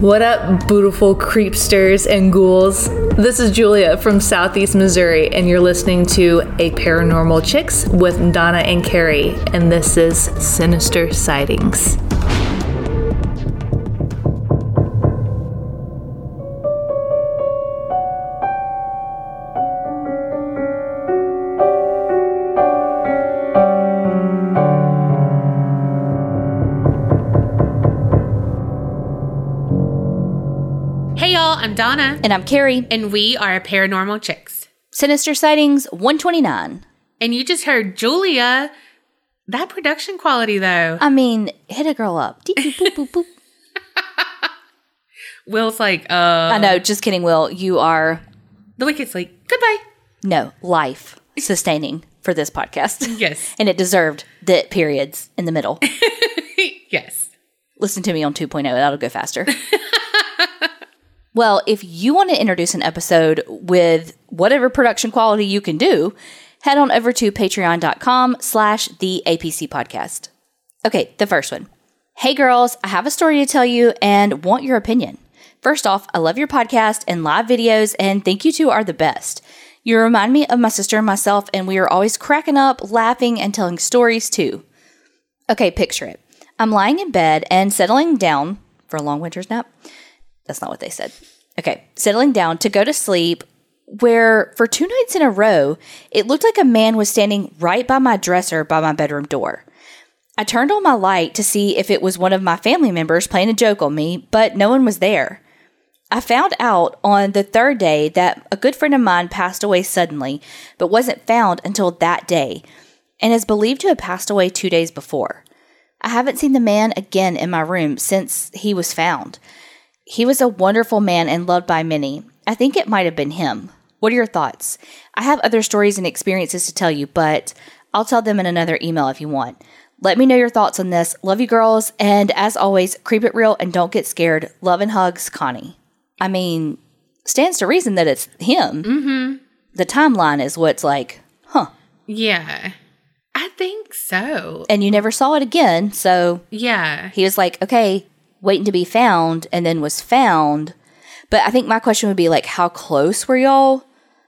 What up, beautiful creepsters and ghouls? This is Julia from Southeast Missouri, and you're listening to A Paranormal Chicks with Donna and Carrie, and this is Sinister Sightings. Donna, And I'm Carrie. and we are Paranormal Chicks. Sinister Sightings 129. And you just heard Julia. That production quality, though. I mean, hit a girl up. Will's like, uh, I know, just kidding, Will. You are, the wicked's like, goodbye. no, life sustaining for this podcast. Yes. and it deserved the periods in the middle. yes. Listen to me on 2.0, that'll go faster. Well, if you want to introduce an episode with whatever production quality you can do, head on over to patreon.com slash the APC podcast. Okay, the first one. Hey girls, I have a story to tell you and want your opinion. First off, I love your podcast and live videos, and think you two are the best. You remind me of my sister and myself, and we are always cracking up, laughing, and telling stories too. Okay, picture it. I'm lying in bed and settling down for a long winter's nap. That's not what they said. Okay, settling down to go to sleep, where for two nights in a row, it looked like a man was standing right by my dresser by my bedroom door. I turned on my light to see if it was one of my family members playing a joke on me, but no one was there. I found out on the third day that a good friend of mine passed away suddenly, but wasn't found until that day, and is believed to have passed away two days before. I haven't seen the man again in my room since he was found. He was a wonderful man and loved by many. I think it might have been him. What are your thoughts? I have other stories and experiences to tell you, but I'll tell them in another email if you want. Let me know your thoughts on this. Love you girls, and as always, creep it real and don't get scared. Love and hugs, Connie. I mean, stands to reason that it's him. Mm-hmm. The timeline is what's like, huh. Yeah. I think so. And you never saw it again, so Yeah. he was like, okay, waiting to be found, and then was found. But I think my question would be like, how close were y'all?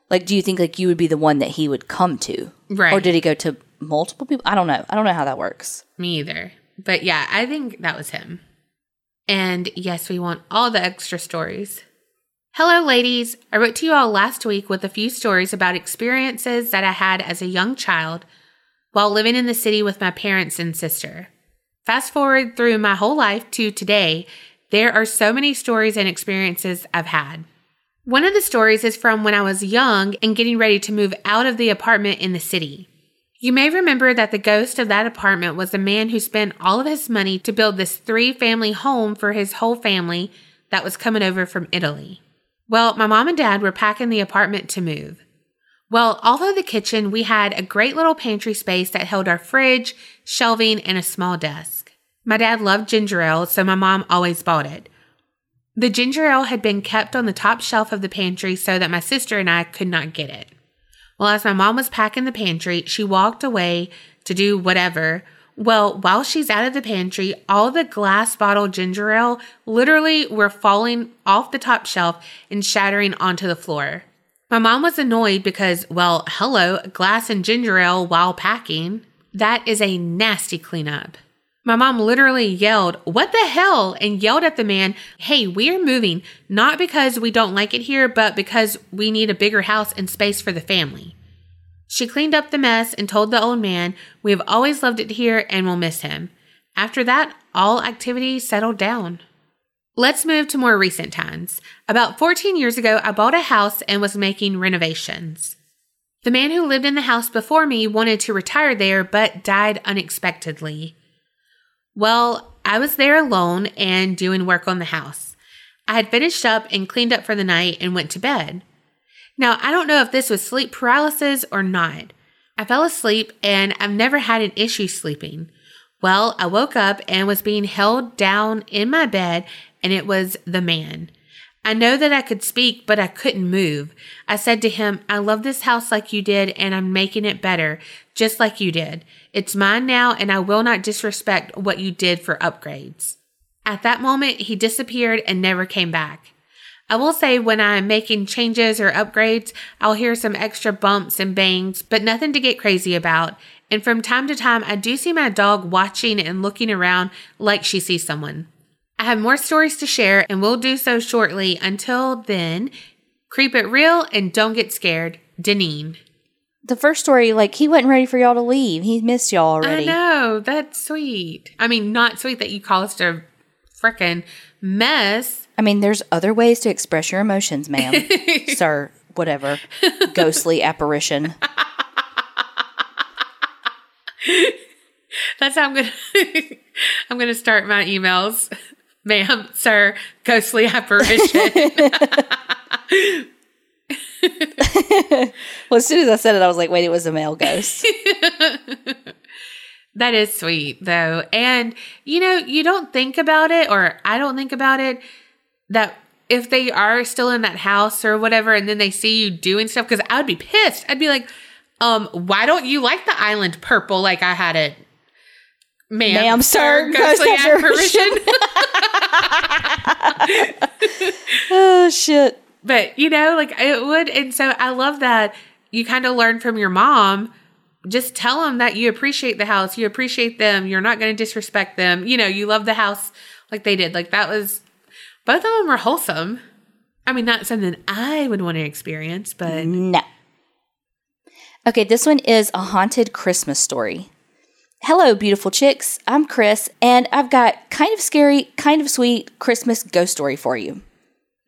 Like, do you think like you would be the one that he would come to, Right. Or did he go to multiple people? I don't know. I don't know how that works. Me either. But yeah, I think that was him. And yes, we want all the extra stories. Hello, ladies. I wrote to you all last week with a few stories about experiences that I had as a young child while living in the city with my parents and sister. Fast forward through my whole life to today, there are so many stories and experiences I've had. One of the stories is from when I was young and getting ready to move out of the apartment in the city. You may remember that the ghost of that apartment was a man who spent all of his money to build this three family home for his whole family that was coming over from Italy. Well, my mom and dad were packing the apartment to move. Well, although the kitchen, we had a great little pantry space that held our fridge, shelving, and a small desk. My dad loved ginger ale, so my mom always bought it. The ginger ale had been kept on the top shelf of the pantry so that my sister and I could not get it. Well, as my mom was packing the pantry, she walked away to do whatever. Well, while she's out of the pantry, all the glass bottle ginger ale literally were falling off the top shelf and shattering onto the floor. My mom was annoyed because, well, hello, glass and ginger ale while packing. That is a nasty cleanup. My mom literally yelled, What the hell? and yelled at the man, Hey, we're moving, not because we don't like it here, but because we need a bigger house and space for the family. She cleaned up the mess and told the old man, We have always loved it here and will miss him. After that, all activity settled down. Let's move to more recent times. About 14 years ago, I bought a house and was making renovations. The man who lived in the house before me wanted to retire there but died unexpectedly. Well, I was there alone and doing work on the house. I had finished up and cleaned up for the night and went to bed. Now, I don't know if this was sleep paralysis or not. I fell asleep and I've never had an issue sleeping. Well, I woke up and was being held down in my bed, and it was the man. I know that I could speak, but I couldn't move. I said to him, I love this house like you did, and I'm making it better, just like you did. It's mine now, and I will not disrespect what you did for upgrades. At that moment, he disappeared and never came back. I will say when I'm making changes or upgrades, I'll hear some extra bumps and bangs, but nothing to get crazy about. And from time to time, I do see my dog watching and looking around like she sees someone. I have more stories to share and we'll do so shortly. Until then, creep it real and don't get scared. Deneen. The first story, like he wasn't ready for y'all to leave. He missed y'all already. I know. That's sweet. I mean, not sweet that you call caused a frickin' mess. I mean, there's other ways to express your emotions, ma'am, sir, whatever, ghostly apparition. That's how I'm gonna I'm gonna start my emails. Ma'am, sir, ghostly apparition. Well, as soon as I said it, I was like, wait, it was a male ghost. that is sweet though. And you know, you don't think about it, or I don't think about it, that if they are still in that house or whatever, and then they see you doing stuff, because I would be pissed. I'd be like, um, why don't you like the island purple like I had it? Ma'am, Ma'am, sir, ghostly ghost apparition. oh, shit. but you know, like it would, and so I love that you kind of learn from your mom. Just tell them that you appreciate the house, you appreciate them, you're not going to disrespect them. You know, you love the house like they did. Like that was, both of them were wholesome. I mean, not something I would want to experience, but No. Okay, this one is a haunted Christmas story. Hello, beautiful chicks. I'm Chris, and I've got kind of scary, kind of sweet Christmas ghost story for you.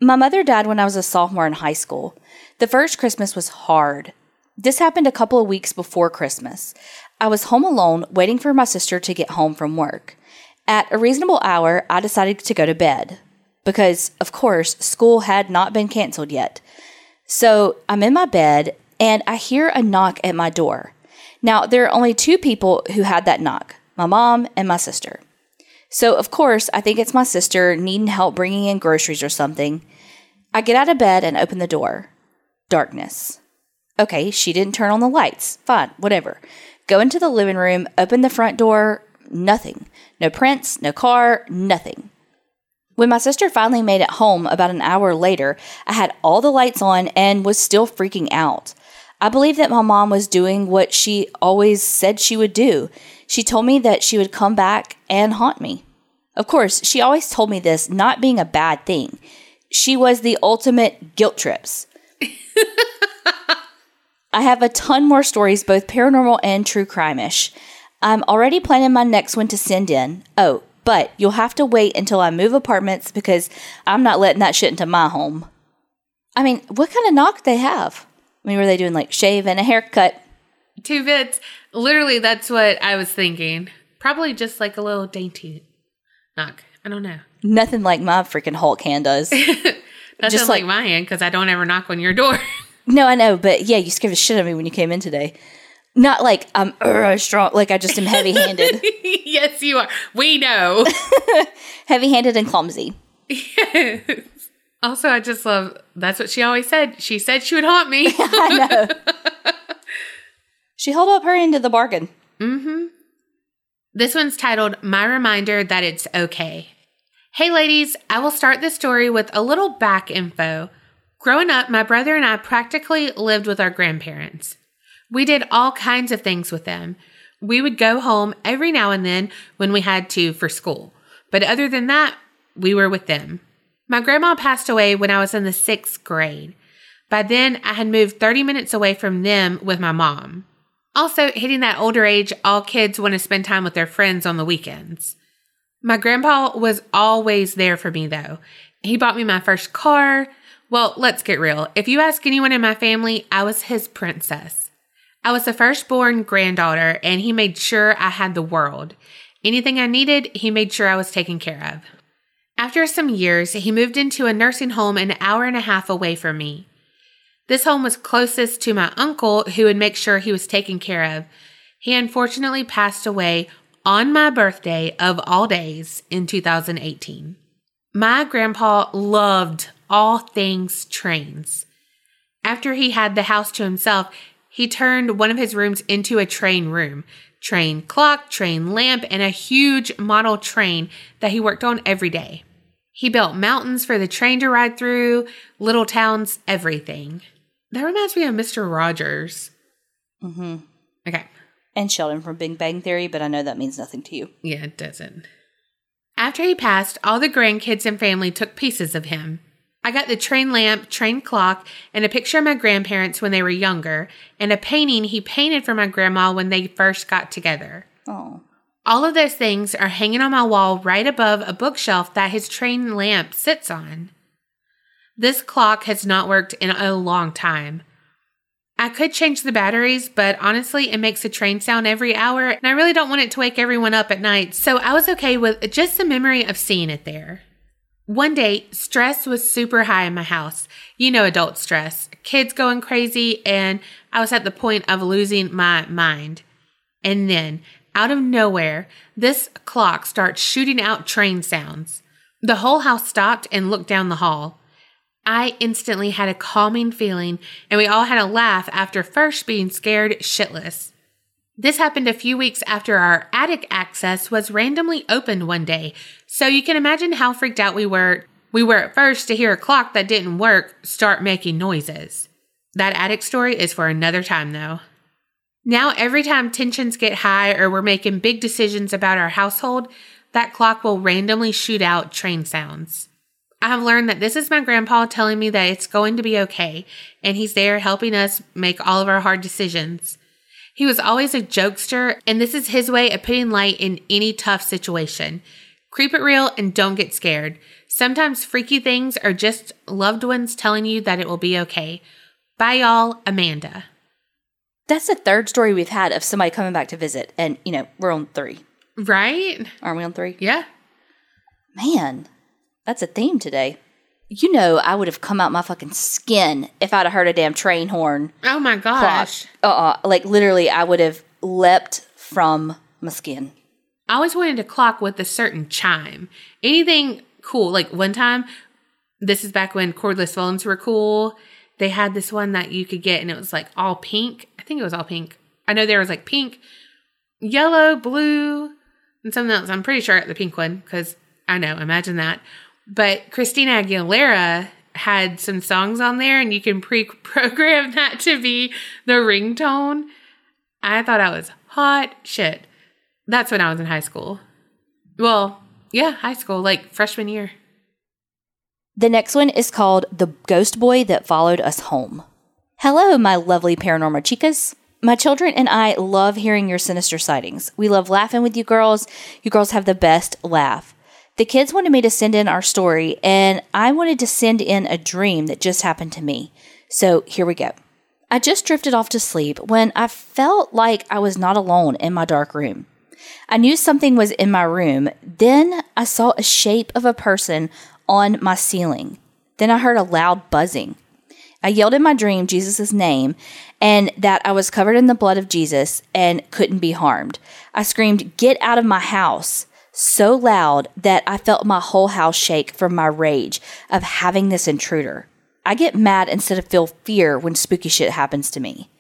My mother died when I was a sophomore in high school. The first Christmas was hard. This happened a couple of weeks before Christmas. I was home alone waiting for my sister to get home from work. At a reasonable hour, I decided to go to bed because, of course, school had not been canceled yet. So I'm in my bed and I hear a knock at my door. Now, there are only two people who had that knock my mom and my sister. So, of course, I think it's my sister needing help bringing in groceries or something. I get out of bed and open the door. Darkness. Okay, she didn't turn on the lights. Fine, whatever. Go into the living room, open the front door. Nothing. No prints, no car, nothing. When my sister finally made it home about an hour later, I had all the lights on and was still freaking out. I believe that my mom was doing what she always said she would do. She told me that she would come back and haunt me. Of course, she always told me this not being a bad thing. She was the ultimate guilt trips. I have a ton more stories, both paranormal and true crime ish. I'm already planning my next one to send in. Oh, but you'll have to wait until I move apartments because I'm not letting that shit into my home. I mean, what kind of knock they have? I mean, were they doing like shave and a haircut? two bits. Literally, that's what I was thinking. Probably just like a little dainty knock. I don't know. Nothing like my freaking Hulk hand does. That's Just like, like- my hand because I don't ever knock on your door. no, I know, but yeah, you scared the shit out of me when you came in today. Not like I'm uh, strong, like I just am heavy handed. yes, you are. We know. heavy handed and clumsy. Also, I just love that's what she always said. She said she would haunt me. She held up her end of the bargain. Mm-hmm. This one's titled My Reminder That It's Okay. Hey, ladies, I will start this story with a little back info. Growing up, my brother and I practically lived with our grandparents. We did all kinds of things with them. We would go home every now and then when we had to for school. But other than that, we were with them. My grandma passed away when I was in the sixth grade. By then, I had moved 30 minutes away from them with my mom. Also, hitting that older age, all kids want to spend time with their friends on the weekends. My grandpa was always there for me, though. He bought me my first car. Well, let's get real. If you ask anyone in my family, I was his princess. I was the firstborn granddaughter, and he made sure I had the world. Anything I needed, he made sure I was taken care of. After some years, he moved into a nursing home an hour and a half away from me. This home was closest to my uncle, who would make sure he was taken care of. He unfortunately passed away on my birthday of all days in 2018. My grandpa loved all things trains. After he had the house to himself, he turned one of his rooms into a train room. train clock, train lamp, and a huge model train that he worked on every day. He built mountains for the train to ride through, little towns, everything. That reminds me of Mr. Rogers. Mm-hmm. Okay. And Sheldon from Big Bang Theory, but I know that means nothing to you. Yeah, it doesn't. After he passed, all the grandkids and family took pieces of him. I got the train lamp, train clock, and a picture of my grandparents when they were younger, and a painting he painted for my grandma when they first got together. Oh. All of those things are hanging on my wall right above a bookshelf that his train lamp sits on. This clock has not worked in a long time. I could change the batteries, but honestly, it makes a train sound every hour, and I really don't want it to wake everyone up at night, so I was okay with just the memory of seeing it there. One day, stress was super high in my house. You know, adult stress, kids going crazy, and I was at the point of losing my mind. And then, out of nowhere, this clock starts shooting out train sounds. The whole house stopped and looked down the hall. I instantly had a calming feeling, and we all had a laugh after first being scared shitless. This happened a few weeks after our attic access was randomly opened one day, so you can imagine how freaked out we were. We were at first to hear a clock that didn't work start making noises. That attic story is for another time, though. Now, every time tensions get high or we're making big decisions about our household, that clock will randomly shoot out train sounds. I have learned that this is my grandpa telling me that it's going to be okay, and he's there helping us make all of our hard decisions. He was always a jokester, and this is his way of putting light in any tough situation. Creep it real and don't get scared. Sometimes freaky things are just loved ones telling you that it will be okay. Bye, y'all. Amanda. That's the third story we've had of somebody coming back to visit, and you know we're on three, Right? aren't we? On three, Yeah. man, that's a theme today. You know, I would have come out my fucking skin if I'd have heard a damn train horn Oh my gosh. Uh, uh like literally, I would have leapt from my skin. I always wanted a clock with a certain chime. Anything cool. Like one time, this is back when cordless phones were cool. They had this one that you could get and it was like all pink. Think it was all pink. I know there was like pink, yellow, blue, and something else. I'm pretty sure the pink one because I know, imagine that. But Christina Aguilera had some songs on there and you can pre program that to be the ringtone. I thought I was hot shit. That's when I was in high school. Well, yeah, high school, like freshman year. The next one is called The Ghost Boy That Followed Us Home. Hello, my lovely paranormal chicas. My children and I love hearing your sinister sightings. We love laughing with you girls. You girls have the best laugh. The kids wanted me to send in our story, and I wanted to send in a dream that just happened to me. So here we go. I just drifted off to sleep when I felt like I was not alone in my dark room. I knew something was in my room. Then I saw a shape of a person on my ceiling. Then I heard a loud buzzing. I yelled in my dream Jesus' name and that I was covered in the blood of Jesus and couldn't be harmed. I screamed, Get out of my house! so loud that I felt my whole house shake from my rage of having this intruder. I get mad instead of feel fear when spooky shit happens to me.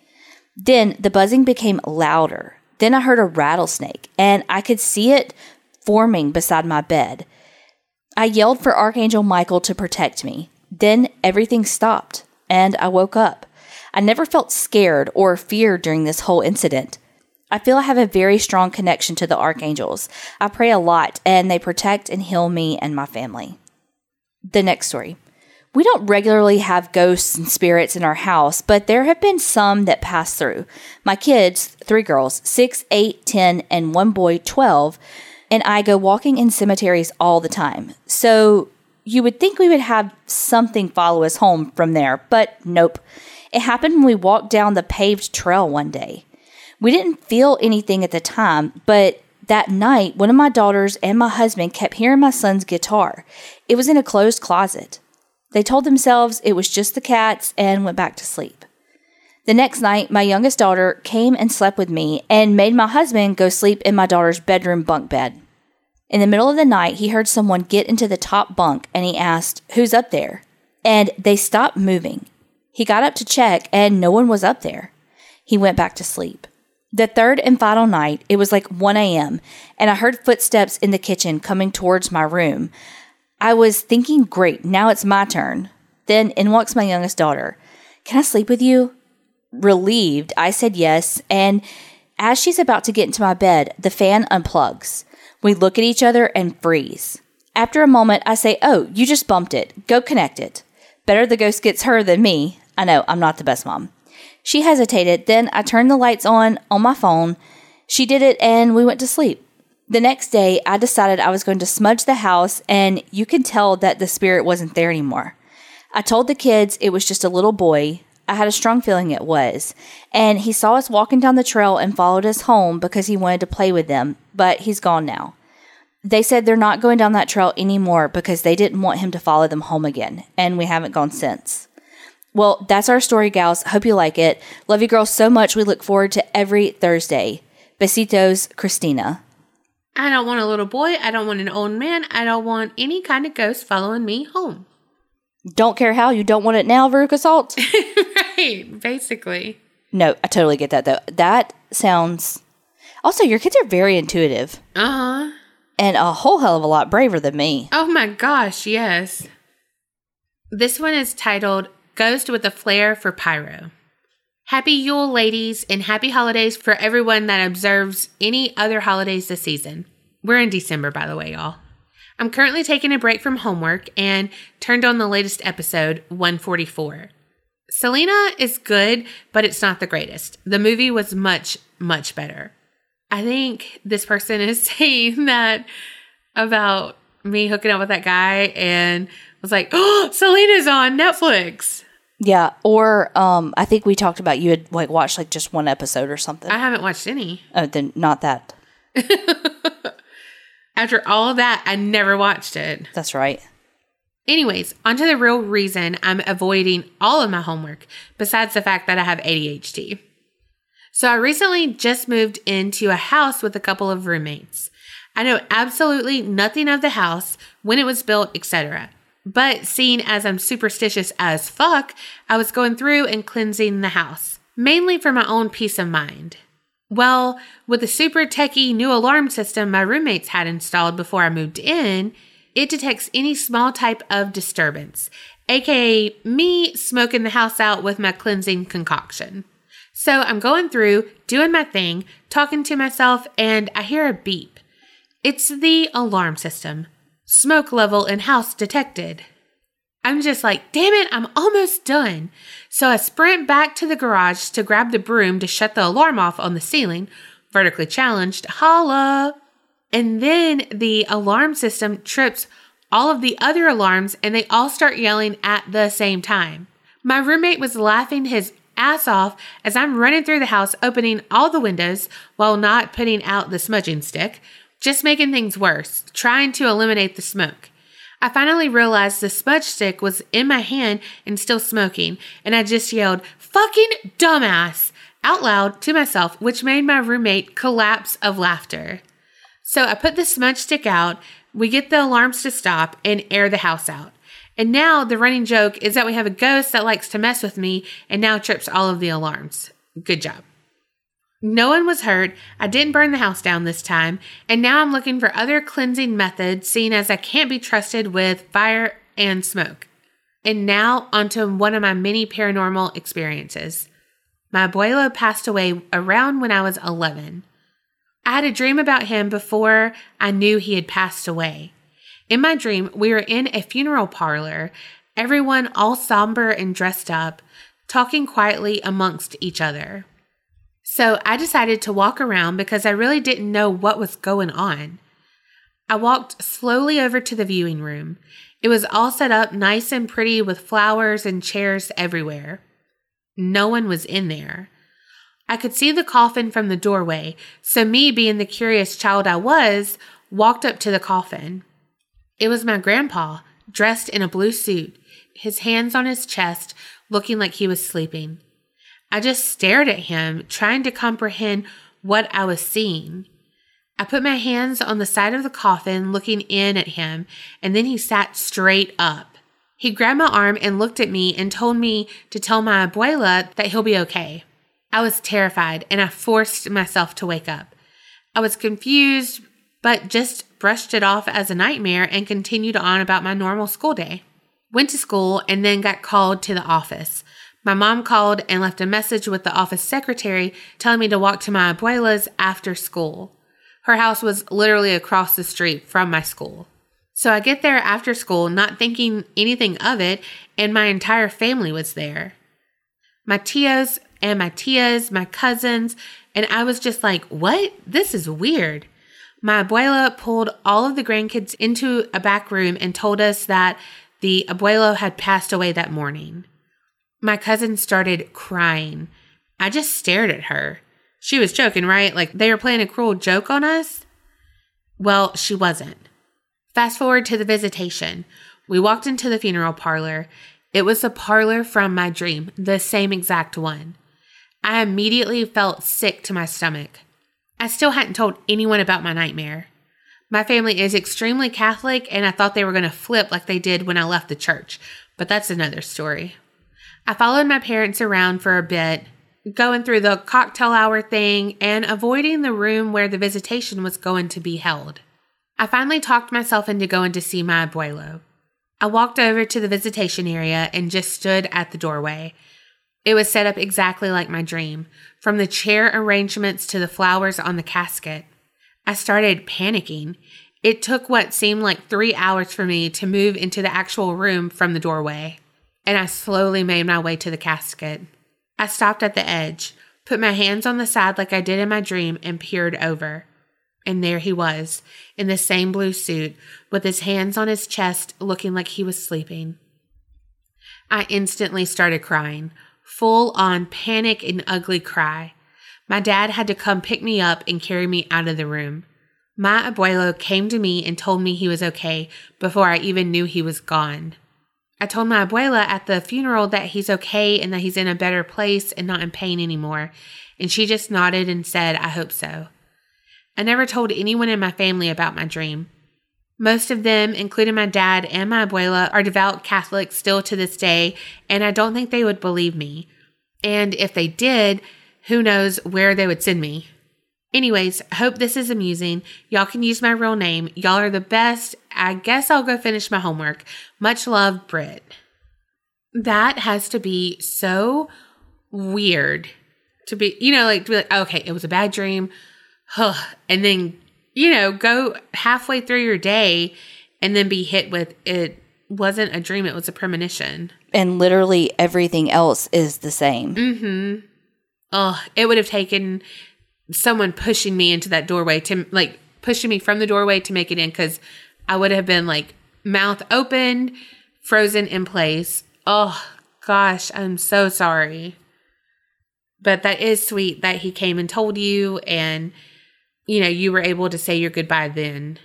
Then the buzzing became louder. Then I heard a rattlesnake and I could see it forming beside my bed. I yelled for Archangel Michael to protect me. Then everything stopped and I woke up. I never felt scared or feared during this whole incident. I feel I have a very strong connection to the archangels. I pray a lot and they protect and heal me and my family. The next story. We don't regularly have ghosts and spirits in our house, but there have been some that pass through. My kids, three girls, 6, eight, ten, and one boy, 12, and I go walking in cemeteries all the time. So you would think we would have something follow us home from there, but nope. It happened when we walked down the paved trail one day. We didn't feel anything at the time, but that night, one of my daughters and my husband kept hearing my son's guitar. It was in a closed closet. They told themselves it was just the cats and went back to sleep. The next night, my youngest daughter came and slept with me and made my husband go sleep in my daughter's bedroom bunk bed. In the middle of the night, he heard someone get into the top bunk and he asked, Who's up there? And they stopped moving. He got up to check and no one was up there. He went back to sleep. The third and final night, it was like 1 a.m., and I heard footsteps in the kitchen coming towards my room. I was thinking, great, now it's my turn. Then in walks my youngest daughter. Can I sleep with you? Relieved, I said yes, and as she's about to get into my bed, the fan unplugs. We look at each other and freeze. After a moment, I say, Oh, you just bumped it. Go connect it. Better the ghost gets her than me. I know, I'm not the best mom. She hesitated, then I turned the lights on on my phone. She did it, and we went to sleep. The next day, I decided I was going to smudge the house, and you could tell that the spirit wasn't there anymore. I told the kids it was just a little boy. I had a strong feeling it was. And he saw us walking down the trail and followed us home because he wanted to play with them, but he's gone now. They said they're not going down that trail anymore because they didn't want him to follow them home again, and we haven't gone since. Well, that's our story, gals. Hope you like it. Love you girls so much. We look forward to every Thursday. Besitos, Christina. I don't want a little boy. I don't want an old man. I don't want any kind of ghost following me home. Don't care how you don't want it now, Veruca Salt. right, basically. no, I totally get that though. That sounds. Also, your kids are very intuitive Uh huh. and a whole hell of a lot braver than me. Oh my gosh, yes. This one is titled Ghost with a Flair for Pyro. Happy Yule, ladies, and happy holidays for everyone that observes any other holidays this season. We're in December, by the way, y'all. I'm currently taking a break from homework and turned on the latest episode, 144. Selena is good, but it's not the greatest. The movie was much, much better. I think this person is saying that about me hooking up with that guy and was like, oh, Selena's on Netflix. Yeah, or um, I think we talked about you had like watched like just one episode or something. I haven't watched any. oh, then not that. After all of that, I never watched it. That's right. Anyways, onto the real reason I'm avoiding all of my homework, besides the fact that I have ADHD. So I recently just moved into a house with a couple of roommates. I know absolutely nothing of the house, when it was built, etc. But seeing as I'm superstitious as fuck, I was going through and cleansing the house, mainly for my own peace of mind. Well, with the super techie new alarm system my roommates had installed before I moved in, it detects any small type of disturbance, aka me smoking the house out with my cleansing concoction. So I'm going through, doing my thing, talking to myself, and I hear a beep. It's the alarm system. Smoke level in house detected. I'm just like, damn it, I'm almost done. So I sprint back to the garage to grab the broom to shut the alarm off on the ceiling. Vertically challenged, holla. And then the alarm system trips all of the other alarms and they all start yelling at the same time. My roommate was laughing his ass off as I'm running through the house, opening all the windows while not putting out the smudging stick, just making things worse, trying to eliminate the smoke. I finally realized the smudge stick was in my hand and still smoking, and I just yelled, fucking dumbass, out loud to myself, which made my roommate collapse of laughter. So I put the smudge stick out, we get the alarms to stop, and air the house out. And now the running joke is that we have a ghost that likes to mess with me and now trips all of the alarms. Good job. No one was hurt. I didn't burn the house down this time. And now I'm looking for other cleansing methods, seeing as I can't be trusted with fire and smoke. And now onto one of my many paranormal experiences. My abuelo passed away around when I was 11. I had a dream about him before I knew he had passed away. In my dream, we were in a funeral parlor, everyone all somber and dressed up, talking quietly amongst each other. So I decided to walk around because I really didn't know what was going on. I walked slowly over to the viewing room. It was all set up nice and pretty with flowers and chairs everywhere. No one was in there. I could see the coffin from the doorway, so me being the curious child I was, walked up to the coffin. It was my grandpa, dressed in a blue suit, his hands on his chest, looking like he was sleeping. I just stared at him, trying to comprehend what I was seeing. I put my hands on the side of the coffin, looking in at him, and then he sat straight up. He grabbed my arm and looked at me and told me to tell my abuela that he'll be okay. I was terrified and I forced myself to wake up. I was confused, but just brushed it off as a nightmare and continued on about my normal school day. Went to school and then got called to the office. My mom called and left a message with the office secretary telling me to walk to my abuela's after school. Her house was literally across the street from my school. So I get there after school, not thinking anything of it, and my entire family was there. My tios and my tias, my cousins, and I was just like, what? This is weird. My abuela pulled all of the grandkids into a back room and told us that the abuelo had passed away that morning. My cousin started crying. I just stared at her. She was joking, right? Like they were playing a cruel joke on us? Well, she wasn't. Fast forward to the visitation. We walked into the funeral parlor. It was the parlor from my dream, the same exact one. I immediately felt sick to my stomach. I still hadn't told anyone about my nightmare. My family is extremely Catholic, and I thought they were going to flip like they did when I left the church, but that's another story. I followed my parents around for a bit, going through the cocktail hour thing and avoiding the room where the visitation was going to be held. I finally talked myself into going to see my abuelo. I walked over to the visitation area and just stood at the doorway. It was set up exactly like my dream, from the chair arrangements to the flowers on the casket. I started panicking. It took what seemed like three hours for me to move into the actual room from the doorway, and I slowly made my way to the casket. I stopped at the edge, put my hands on the side like I did in my dream, and peered over. And there he was, in the same blue suit, with his hands on his chest, looking like he was sleeping. I instantly started crying, full on panic and ugly cry. My dad had to come pick me up and carry me out of the room. My abuelo came to me and told me he was okay before I even knew he was gone. I told my abuela at the funeral that he's okay and that he's in a better place and not in pain anymore, and she just nodded and said, I hope so. I never told anyone in my family about my dream. Most of them, including my dad and my abuela, are devout Catholics still to this day, and I don't think they would believe me. And if they did, who knows where they would send me. Anyways, hope this is amusing. Y'all can use my real name. Y'all are the best. I guess I'll go finish my homework. Much love, Britt. That has to be so weird to be, you know, like to be like, okay, it was a bad dream. Huh. And then you know, go halfway through your day and then be hit with it wasn't a dream, it was a premonition. And literally everything else is the same. Mm-hmm. Oh, it would have taken someone pushing me into that doorway to like pushing me from the doorway to make it in because I would have been like mouth opened, frozen in place. Oh gosh, I'm so sorry. But that is sweet that he came and told you and you know, you were able to say your goodbye then.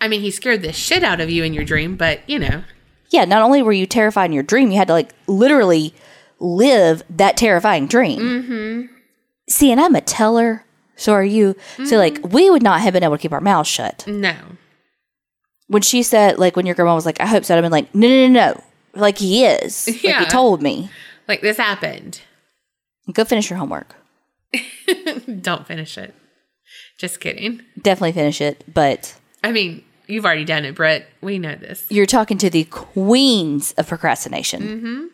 I mean, he scared the shit out of you in your dream, but you know. Yeah, not only were you terrified in your dream, you had to like literally live that terrifying dream. Mm-hmm. See, and I'm a teller, so are you. Mm-hmm. So, like, we would not have been able to keep our mouths shut. No. When she said, like, when your grandma was like, I hope so, I'd been like, no, no, no, no. Like, he is. Yeah. Like, he told me. Like, this happened. Go finish your homework. Don't finish it. Just kidding. Definitely finish it, but I mean, you've already done it, Brett. We know this. You're talking to the queens of procrastination. Mm-hmm.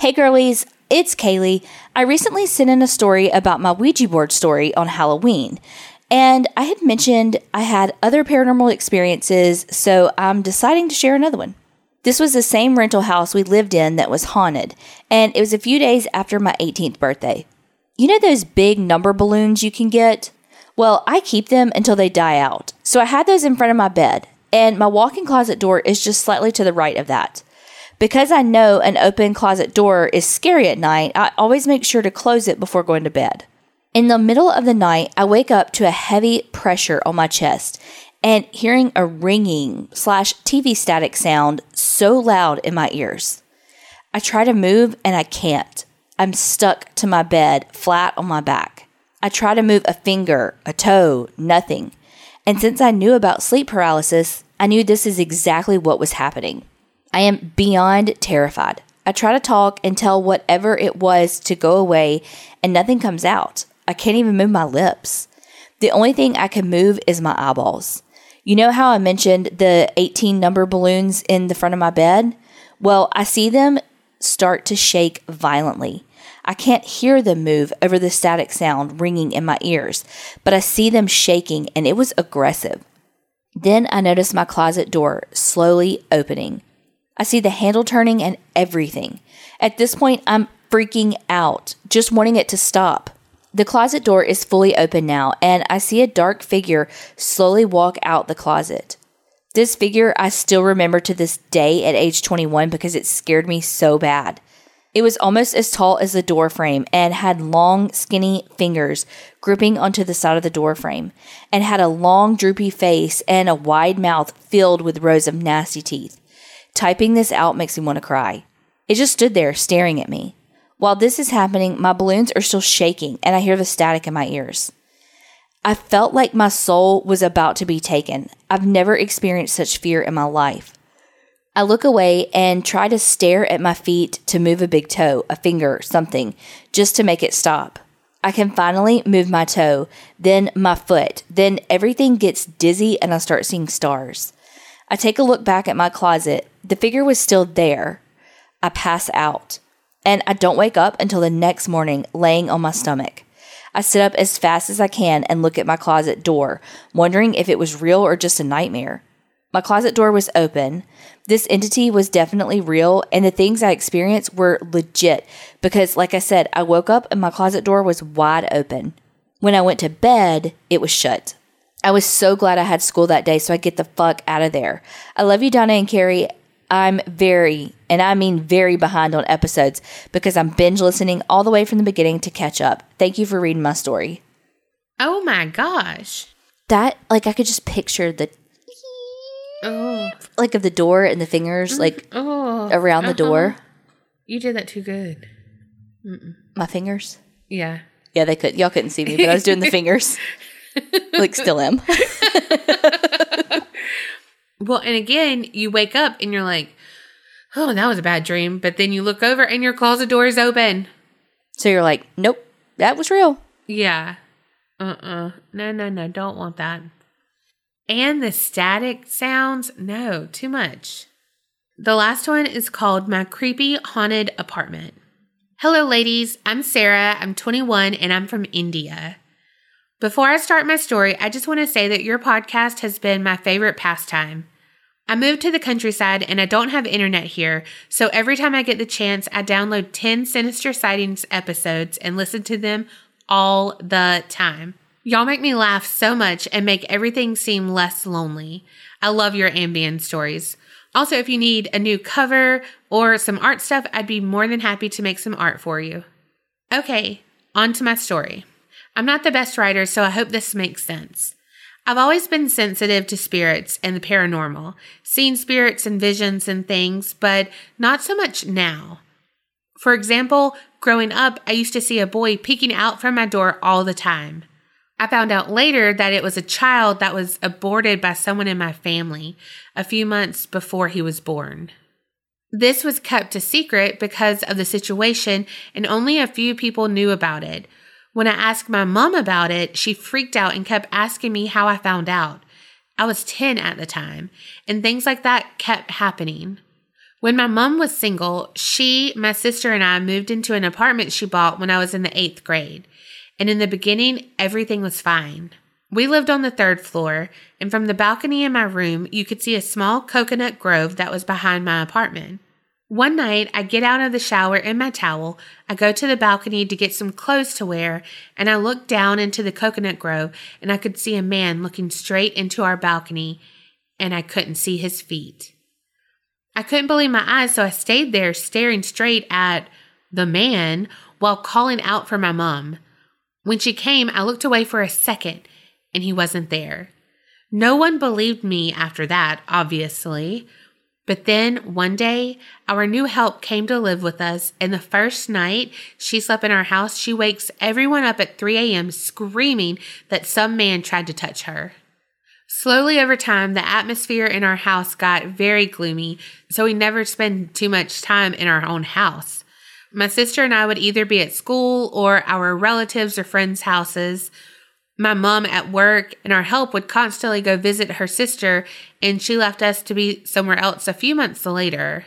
Hey, girlies, it's Kaylee. I recently sent in a story about my Ouija board story on Halloween. And I had mentioned I had other paranormal experiences, so I'm deciding to share another one. This was the same rental house we lived in that was haunted, and it was a few days after my 18th birthday. You know those big number balloons you can get? Well, I keep them until they die out. So I had those in front of my bed, and my walk in closet door is just slightly to the right of that. Because I know an open closet door is scary at night, I always make sure to close it before going to bed. In the middle of the night, I wake up to a heavy pressure on my chest and hearing a ringing slash TV static sound so loud in my ears. I try to move and I can't. I'm stuck to my bed, flat on my back. I try to move a finger, a toe, nothing. And since I knew about sleep paralysis, I knew this is exactly what was happening. I am beyond terrified. I try to talk and tell whatever it was to go away, and nothing comes out. I can't even move my lips. The only thing I can move is my eyeballs. You know how I mentioned the 18 number balloons in the front of my bed? Well, I see them start to shake violently. I can't hear them move over the static sound ringing in my ears, but I see them shaking and it was aggressive. Then I notice my closet door slowly opening. I see the handle turning and everything. At this point, I'm freaking out, just wanting it to stop. The closet door is fully open now, and I see a dark figure slowly walk out the closet. This figure I still remember to this day at age 21 because it scared me so bad. It was almost as tall as the door frame and had long, skinny fingers gripping onto the side of the door frame, and had a long, droopy face and a wide mouth filled with rows of nasty teeth. Typing this out makes me want to cry. It just stood there staring at me. While this is happening, my balloons are still shaking and I hear the static in my ears. I felt like my soul was about to be taken. I've never experienced such fear in my life. I look away and try to stare at my feet to move a big toe, a finger, something, just to make it stop. I can finally move my toe, then my foot, then everything gets dizzy and I start seeing stars. I take a look back at my closet. The figure was still there. I pass out and I don't wake up until the next morning laying on my stomach. I sit up as fast as I can and look at my closet door, wondering if it was real or just a nightmare. My closet door was open. This entity was definitely real, and the things I experienced were legit because, like I said, I woke up and my closet door was wide open. When I went to bed, it was shut. I was so glad I had school that day so I get the fuck out of there. I love you, Donna and Carrie. I'm very, and I mean very behind on episodes because I'm binge listening all the way from the beginning to catch up. Thank you for reading my story. Oh my gosh. That, like, I could just picture the, Oh. like, of the door and the fingers, like, Oh. around the uh-huh. door. You did that too good. My fingers. Yeah. Yeah, they could. Y'all couldn't see me, but I was doing the fingers. like, still am. Well, and again, you wake up and you're like, oh, that was a bad dream. But then you look over and your closet door is open. So you're like, nope, that was real. Yeah. Uh uh No, no, no. Don't want that. And the static sounds, no, too much. The last one is called My Creepy Haunted Apartment. Hello, ladies. I'm Sarah. I'm 21 and I'm from India. Before I start my story, I just want to say that your podcast has been my favorite pastime. I moved to the countryside and I don't have internet here, so every time I get the chance, I download 10 Sinister Sightings episodes and listen to them all the time. Y'all make me laugh so much and make everything seem less lonely. I love your ambient stories. Also, if you need a new cover or some art stuff, I'd be more than happy to make some art for you. Okay, on to my story. I'm not the best writer, so I hope this makes sense. I've always been sensitive to spirits and the paranormal, seen spirits and visions and things, but not so much now. For example, growing up, I used to see a boy peeking out from my door all the time. I found out later that it was a child that was aborted by someone in my family a few months before he was born. This was kept a secret because of the situation, and only a few people knew about it. When I asked my mom about it, she freaked out and kept asking me how I found out. I was 10 at the time, and things like that kept happening. When my mom was single, she, my sister, and I moved into an apartment she bought when I was in the eighth grade. And in the beginning, everything was fine. We lived on the third floor, and from the balcony in my room, you could see a small coconut grove that was behind my apartment. One night, I get out of the shower in my towel, I go to the balcony to get some clothes to wear, and I look down into the coconut grove and I could see a man looking straight into our balcony, and I couldn't see his feet. I couldn't believe my eyes, so I stayed there staring straight at the man while calling out for my mom. When she came, I looked away for a second, and he wasn't there. No one believed me after that, obviously. But then one day, our new help came to live with us, and the first night she slept in our house, she wakes everyone up at 3 a.m. screaming that some man tried to touch her. Slowly over time, the atmosphere in our house got very gloomy, so we never spent too much time in our own house. My sister and I would either be at school or our relatives or friends' houses. My mom at work and our help would constantly go visit her sister, and she left us to be somewhere else a few months later.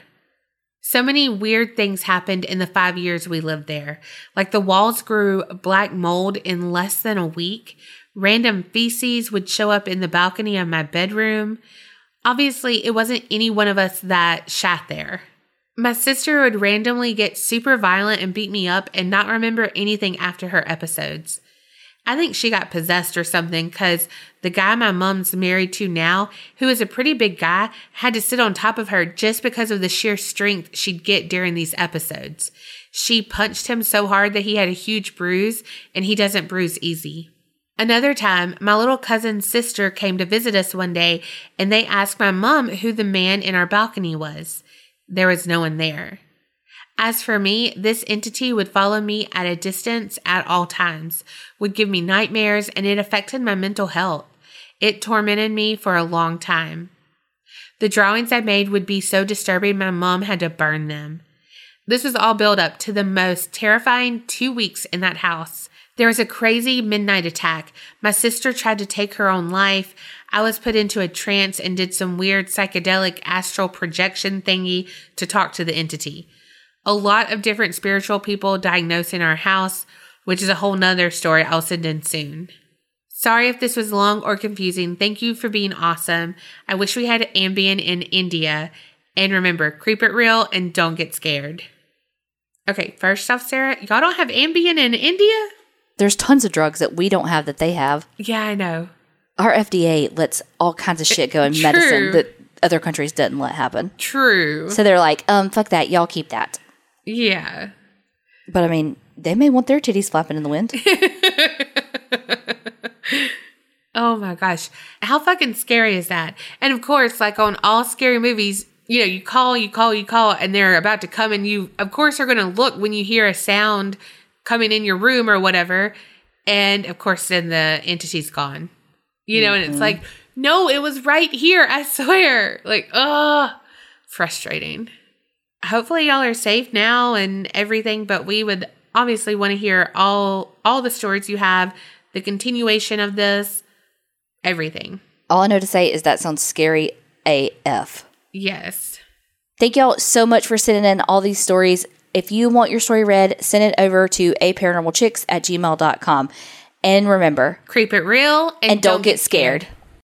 So many weird things happened in the five years we lived there. Like the walls grew black mold in less than a week. Random feces would show up in the balcony of my bedroom. Obviously, it wasn't any one of us that shat there. My sister would randomly get super violent and beat me up and not remember anything after her episodes. I think she got possessed or something because the guy my mom's married to now, who is a pretty big guy, had to sit on top of her just because of the sheer strength she'd get during these episodes. She punched him so hard that he had a huge bruise, and he doesn't bruise easy. Another time, my little cousin's sister came to visit us one day, and they asked my mom who the man in our balcony was. There was no one there. As for me, this entity would follow me at a distance at all times, would give me nightmares, and it affected my mental health. It tormented me for a long time. The drawings I made would be so disturbing my mom had to burn them. This was all built up to the most terrifying two weeks in that house. There was a crazy midnight attack. My sister tried to take her own life. I was put into a trance and did some weird psychedelic astral projection thingy to talk to the entity a lot of different spiritual people diagnosed in our house, which is a whole nother story I'll send in soon. Sorry if this was long or confusing. Thank you for being awesome. I wish we had Ambien in India. And remember, creep it real and don't get scared. Okay, first off, Sarah, y'all don't have Ambien in India? There's tons of drugs that we don't have that they have. Yeah, I know. Our FDA lets all kinds of shit go in True. medicine that other countries didn't let happen. True. So they're like, um, fuck that, y'all keep that. Yeah. But I mean, they may want their titties flapping in the wind. Oh my gosh. How fucking scary is that? And of course, like on all scary movies, you know, you call, you call, you call, and they're about to come, and you, of course, are going to look when you hear a sound coming in your room or whatever. And of course, then the entity's gone. You know, and it's like, no, it was right here. I swear. Like, oh, frustrating. Hopefully, y'all are safe now and everything, but we would obviously want to hear all all the stories you have, the continuation of this, everything. all I know to say is that sounds scary AF. Yes. Thank y'all so much for sending in all these stories. If you want your story read, send it over to a paranormalchicks at gmail.com. And remember, Creep it real and, and don't get scared.